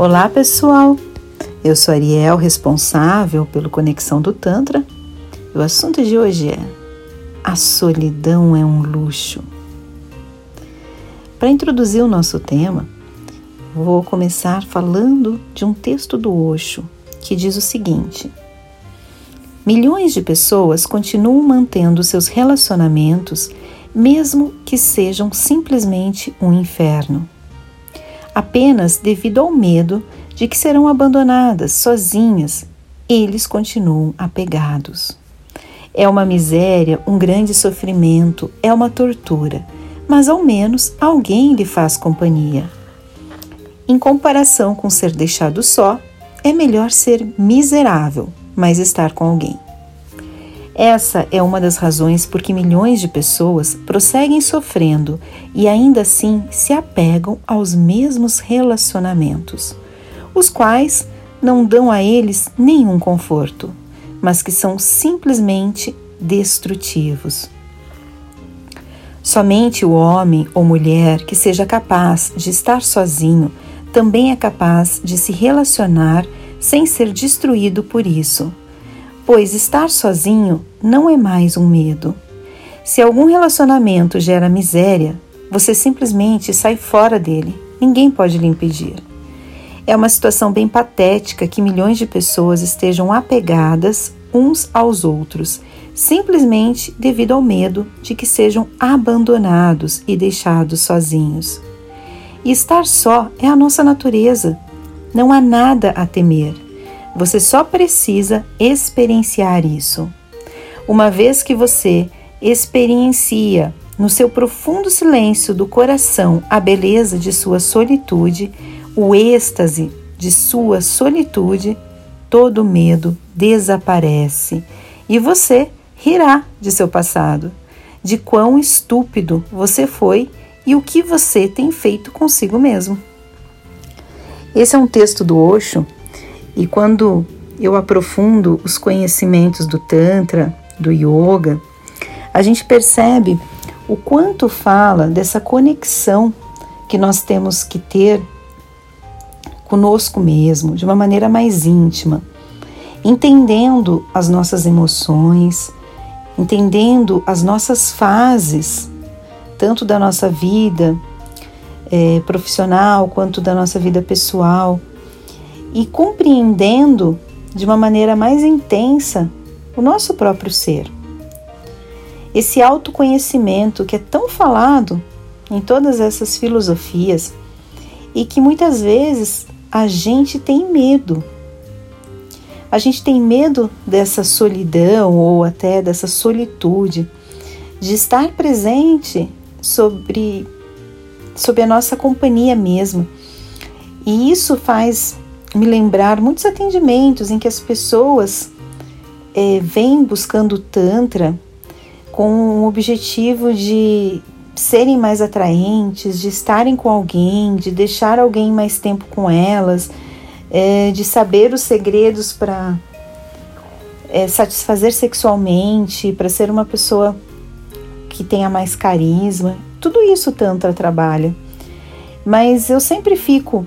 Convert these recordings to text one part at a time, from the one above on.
Olá pessoal, eu sou Ariel, responsável pelo Conexão do Tantra. O assunto de hoje é: a solidão é um luxo. Para introduzir o nosso tema, vou começar falando de um texto do Osho que diz o seguinte: Milhões de pessoas continuam mantendo seus relacionamentos, mesmo que sejam simplesmente um inferno apenas devido ao medo de que serão abandonadas sozinhas, eles continuam apegados. É uma miséria, um grande sofrimento, é uma tortura, mas ao menos alguém lhe faz companhia. Em comparação com ser deixado só, é melhor ser miserável, mas estar com alguém. Essa é uma das razões por que milhões de pessoas prosseguem sofrendo e ainda assim se apegam aos mesmos relacionamentos, os quais não dão a eles nenhum conforto, mas que são simplesmente destrutivos. Somente o homem ou mulher que seja capaz de estar sozinho também é capaz de se relacionar sem ser destruído por isso pois estar sozinho não é mais um medo. Se algum relacionamento gera miséria, você simplesmente sai fora dele, ninguém pode lhe impedir. É uma situação bem patética que milhões de pessoas estejam apegadas uns aos outros, simplesmente devido ao medo de que sejam abandonados e deixados sozinhos. E estar só é a nossa natureza. Não há nada a temer. Você só precisa experienciar isso. Uma vez que você experiencia no seu profundo silêncio do coração a beleza de sua solitude, o êxtase de sua solitude, todo medo desaparece e você rirá de seu passado, de quão estúpido você foi e o que você tem feito consigo mesmo. Esse é um texto do Osho e quando eu aprofundo os conhecimentos do Tantra, do Yoga, a gente percebe o quanto fala dessa conexão que nós temos que ter conosco mesmo, de uma maneira mais íntima, entendendo as nossas emoções, entendendo as nossas fases, tanto da nossa vida é, profissional quanto da nossa vida pessoal, e compreendendo de uma maneira mais intensa o nosso próprio ser. Esse autoconhecimento que é tão falado em todas essas filosofias e que muitas vezes a gente tem medo. A gente tem medo dessa solidão ou até dessa solitude, de estar presente sobre, sobre a nossa companhia mesmo. E isso faz me lembrar muitos atendimentos em que as pessoas é, vêm buscando Tantra com o objetivo de serem mais atraentes, de estarem com alguém, de deixar alguém mais tempo com elas, é, de saber os segredos para é, satisfazer sexualmente, para ser uma pessoa que tenha mais carisma. Tudo isso Tantra trabalha. Mas eu sempre fico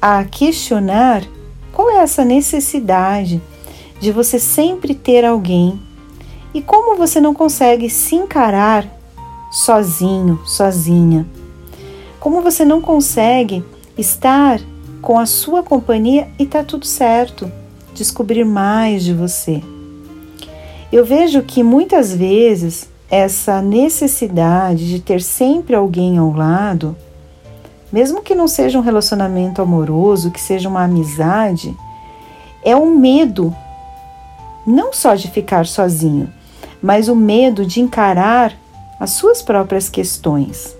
a questionar qual é essa necessidade de você sempre ter alguém e como você não consegue se encarar sozinho, sozinha. Como você não consegue estar com a sua companhia e tá tudo certo, descobrir mais de você. Eu vejo que muitas vezes essa necessidade de ter sempre alguém ao lado mesmo que não seja um relacionamento amoroso, que seja uma amizade, é um medo não só de ficar sozinho, mas o medo de encarar as suas próprias questões.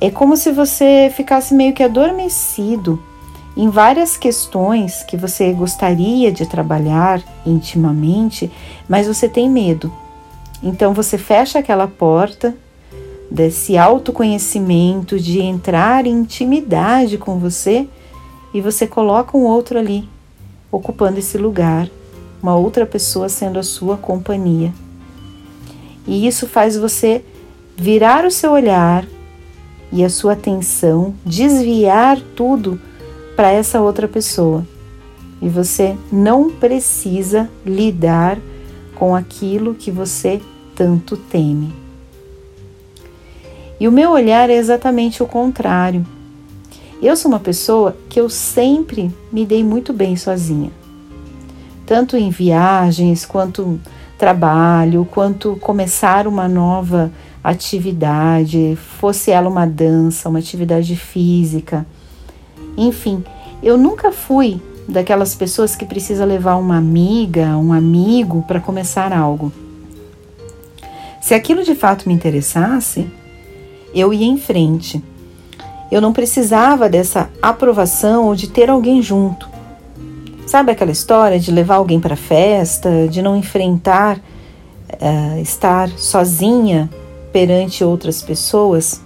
É como se você ficasse meio que adormecido em várias questões que você gostaria de trabalhar intimamente, mas você tem medo. Então você fecha aquela porta desse autoconhecimento, de entrar em intimidade com você e você coloca um outro ali, ocupando esse lugar, uma outra pessoa sendo a sua companhia. E isso faz você virar o seu olhar e a sua atenção, desviar tudo para essa outra pessoa. E você não precisa lidar com aquilo que você tanto teme. E o meu olhar é exatamente o contrário. Eu sou uma pessoa que eu sempre me dei muito bem sozinha. Tanto em viagens, quanto trabalho, quanto começar uma nova atividade, fosse ela uma dança, uma atividade física. Enfim, eu nunca fui daquelas pessoas que precisa levar uma amiga, um amigo para começar algo. Se aquilo de fato me interessasse, eu ia em frente. Eu não precisava dessa aprovação ou de ter alguém junto. Sabe aquela história de levar alguém para festa, de não enfrentar, uh, estar sozinha perante outras pessoas?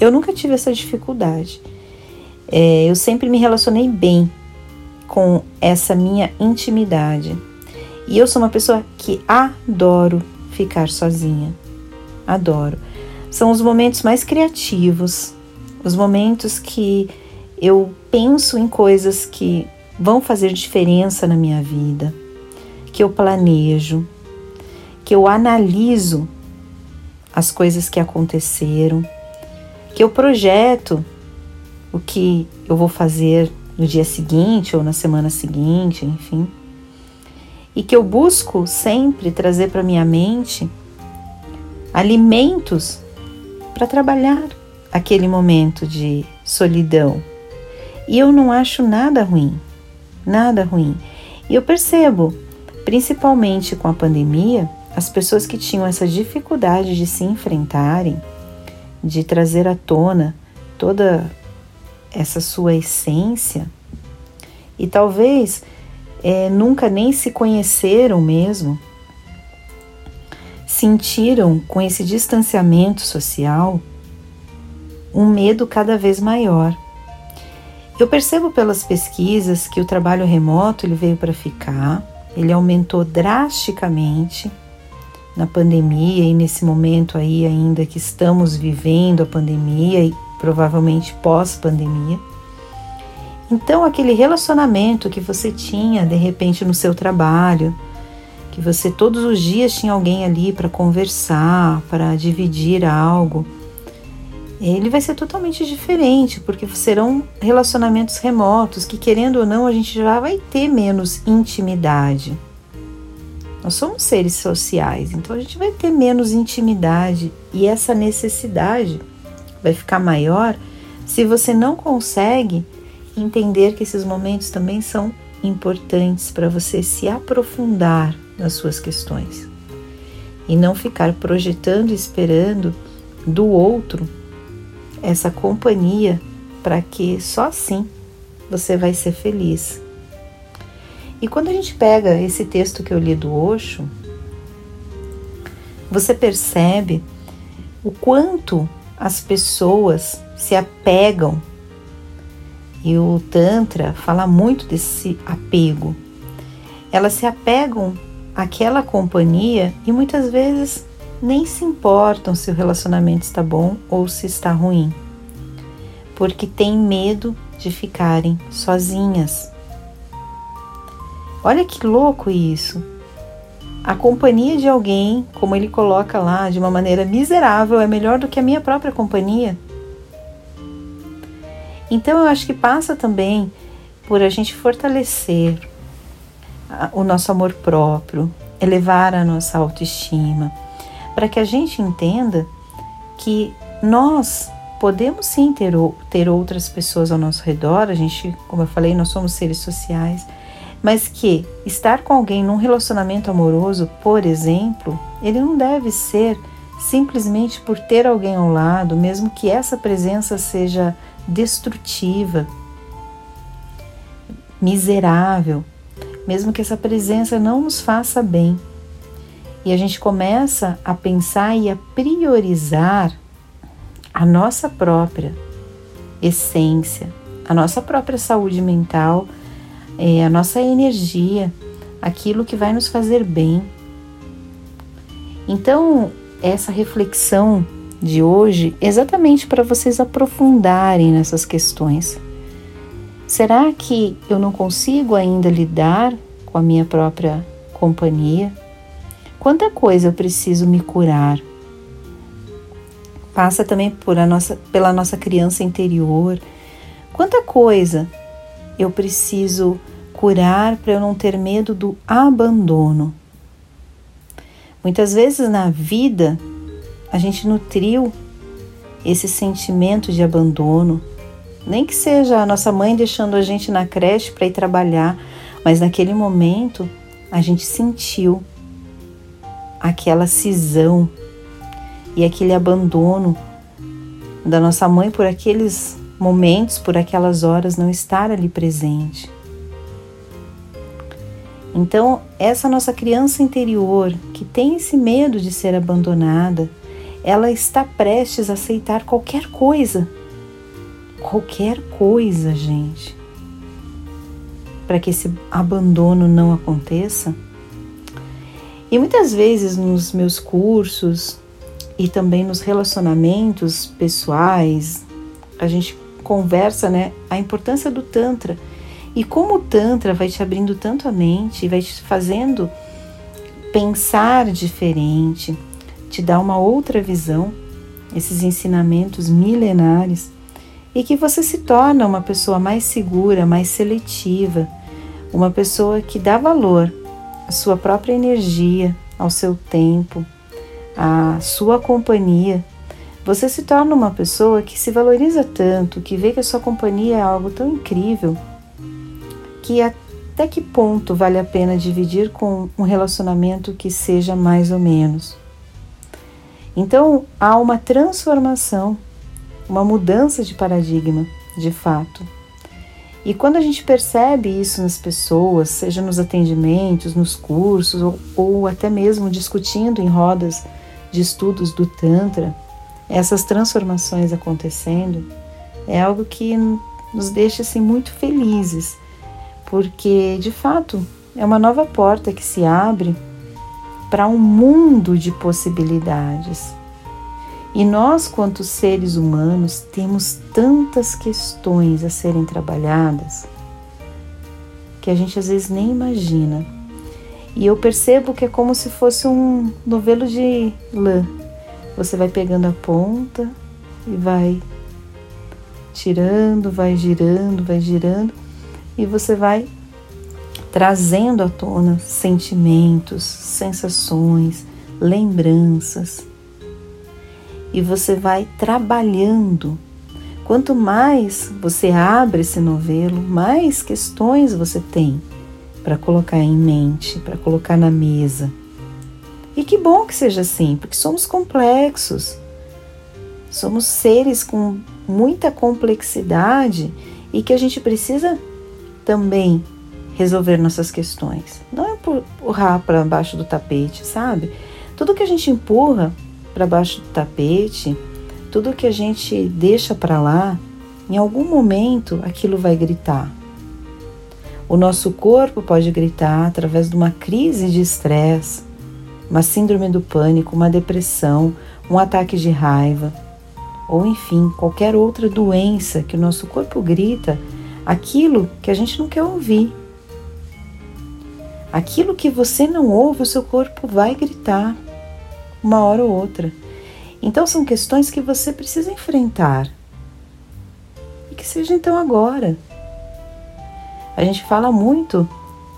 Eu nunca tive essa dificuldade. É, eu sempre me relacionei bem com essa minha intimidade. E eu sou uma pessoa que adoro ficar sozinha. Adoro. São os momentos mais criativos, os momentos que eu penso em coisas que vão fazer diferença na minha vida, que eu planejo, que eu analiso as coisas que aconteceram, que eu projeto o que eu vou fazer no dia seguinte ou na semana seguinte, enfim. E que eu busco sempre trazer para minha mente alimentos para trabalhar aquele momento de solidão. E eu não acho nada ruim, nada ruim. E eu percebo, principalmente com a pandemia, as pessoas que tinham essa dificuldade de se enfrentarem, de trazer à tona toda essa sua essência, e talvez é, nunca nem se conheceram mesmo, sentiram com esse distanciamento social um medo cada vez maior. Eu percebo pelas pesquisas que o trabalho remoto ele veio para ficar, ele aumentou drasticamente na pandemia e nesse momento aí ainda que estamos vivendo a pandemia e provavelmente pós-pandemia. Então, aquele relacionamento que você tinha de repente no seu trabalho, que você todos os dias tinha alguém ali para conversar, para dividir algo, ele vai ser totalmente diferente, porque serão relacionamentos remotos que, querendo ou não, a gente já vai ter menos intimidade. Nós somos seres sociais, então a gente vai ter menos intimidade e essa necessidade vai ficar maior se você não consegue entender que esses momentos também são importantes para você se aprofundar nas suas questões e não ficar projetando e esperando do outro essa companhia para que só assim você vai ser feliz. E quando a gente pega esse texto que eu li do Osho, você percebe o quanto as pessoas se apegam. E o Tantra fala muito desse apego. Elas se apegam aquela companhia e muitas vezes nem se importam se o relacionamento está bom ou se está ruim, porque têm medo de ficarem sozinhas. Olha que louco isso! A companhia de alguém, como ele coloca lá, de uma maneira miserável, é melhor do que a minha própria companhia. Então eu acho que passa também por a gente fortalecer o nosso amor próprio, elevar a nossa autoestima, para que a gente entenda que nós podemos sim ter, ter outras pessoas ao nosso redor, a gente, como eu falei, nós somos seres sociais, mas que estar com alguém num relacionamento amoroso, por exemplo, ele não deve ser simplesmente por ter alguém ao lado, mesmo que essa presença seja destrutiva, miserável, mesmo que essa presença não nos faça bem. E a gente começa a pensar e a priorizar a nossa própria essência, a nossa própria saúde mental, é, a nossa energia, aquilo que vai nos fazer bem. Então, essa reflexão de hoje, exatamente para vocês aprofundarem nessas questões Será que eu não consigo ainda lidar com a minha própria companhia? Quanta coisa eu preciso me curar? Passa também por a nossa, pela nossa criança interior. Quanta coisa eu preciso curar para eu não ter medo do abandono. Muitas vezes na vida a gente nutriu esse sentimento de abandono, nem que seja a nossa mãe deixando a gente na creche para ir trabalhar, mas naquele momento a gente sentiu aquela cisão e aquele abandono da nossa mãe por aqueles momentos, por aquelas horas não estar ali presente. Então, essa nossa criança interior que tem esse medo de ser abandonada, ela está prestes a aceitar qualquer coisa. Qualquer coisa, gente. Para que esse abandono não aconteça. E muitas vezes nos meus cursos e também nos relacionamentos pessoais, a gente conversa, né, a importância do tantra e como o Tantra vai te abrindo tanto a mente, vai te fazendo pensar diferente, te dar uma outra visão, esses ensinamentos milenares, e que você se torna uma pessoa mais segura, mais seletiva, uma pessoa que dá valor à sua própria energia, ao seu tempo, à sua companhia. Você se torna uma pessoa que se valoriza tanto, que vê que a sua companhia é algo tão incrível que até que ponto vale a pena dividir com um relacionamento que seja mais ou menos. Então há uma transformação, uma mudança de paradigma, de fato. E quando a gente percebe isso nas pessoas, seja nos atendimentos, nos cursos, ou, ou até mesmo discutindo em rodas de estudos do Tantra, essas transformações acontecendo, é algo que nos deixa assim, muito felizes porque de fato é uma nova porta que se abre para um mundo de possibilidades. E nós, quanto seres humanos, temos tantas questões a serem trabalhadas que a gente às vezes nem imagina. E eu percebo que é como se fosse um novelo de lã. Você vai pegando a ponta e vai tirando, vai girando, vai girando e você vai trazendo à tona sentimentos, sensações, lembranças. E você vai trabalhando. Quanto mais você abre esse novelo, mais questões você tem para colocar em mente, para colocar na mesa. E que bom que seja assim, porque somos complexos. Somos seres com muita complexidade e que a gente precisa também resolver nossas questões. Não é empurrar para baixo do tapete, sabe? Tudo que a gente empurra para baixo do tapete, tudo que a gente deixa para lá, em algum momento aquilo vai gritar. O nosso corpo pode gritar através de uma crise de estresse, uma síndrome do pânico, uma depressão, um ataque de raiva, ou enfim, qualquer outra doença que o nosso corpo grita aquilo que a gente não quer ouvir. Aquilo que você não ouve, o seu corpo vai gritar uma hora ou outra. Então são questões que você precisa enfrentar. E que seja então agora. A gente fala muito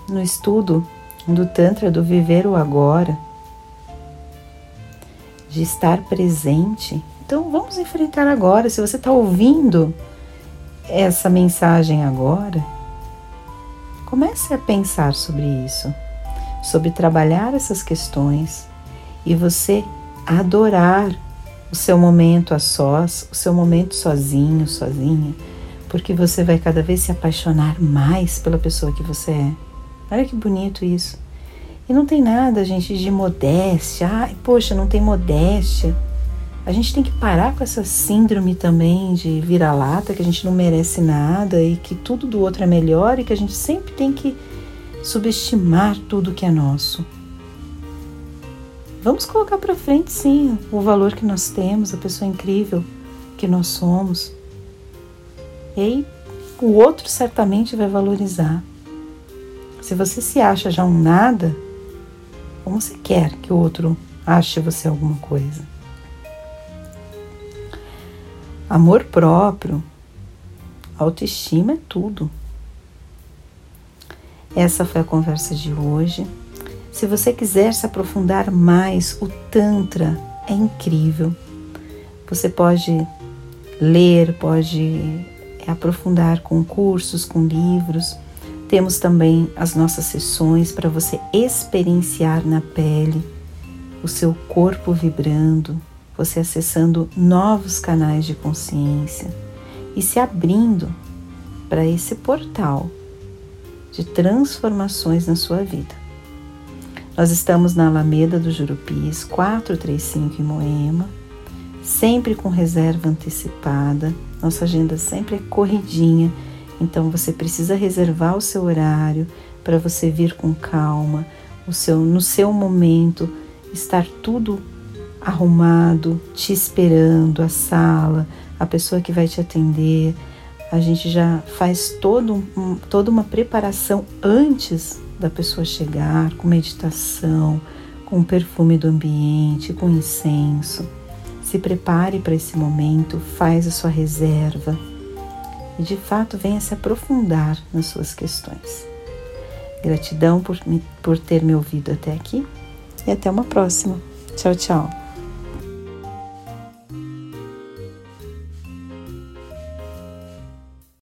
no estudo do Tantra do viver o agora, de estar presente. Então vamos enfrentar agora. Se você está ouvindo essa mensagem agora, comece a pensar sobre isso, sobre trabalhar essas questões e você adorar o seu momento a sós, o seu momento sozinho, sozinha, porque você vai cada vez se apaixonar mais pela pessoa que você é. Olha que bonito isso. E não tem nada, gente, de modéstia. Ai, poxa, não tem modéstia. A gente tem que parar com essa síndrome também de vira-lata, que a gente não merece nada e que tudo do outro é melhor e que a gente sempre tem que subestimar tudo que é nosso. Vamos colocar para frente, sim, o valor que nós temos, a pessoa incrível que nós somos. E aí, o outro certamente vai valorizar. Se você se acha já um nada, como você quer que o outro ache você alguma coisa? Amor próprio, autoestima é tudo. Essa foi a conversa de hoje. Se você quiser se aprofundar mais, o Tantra é incrível. Você pode ler, pode aprofundar com cursos, com livros. Temos também as nossas sessões para você experienciar na pele o seu corpo vibrando, você acessando novos canais de consciência e se abrindo para esse portal de transformações na sua vida. Nós estamos na Alameda do Jurupis, 435 em Moema, sempre com reserva antecipada. Nossa agenda sempre é corridinha, então você precisa reservar o seu horário para você vir com calma, o seu no seu momento estar tudo arrumado, te esperando, a sala, a pessoa que vai te atender. A gente já faz todo um, toda uma preparação antes da pessoa chegar, com meditação, com o perfume do ambiente, com incenso. Se prepare para esse momento, faz a sua reserva e de fato venha se aprofundar nas suas questões. Gratidão por, me, por ter me ouvido até aqui e até uma próxima. Tchau, tchau.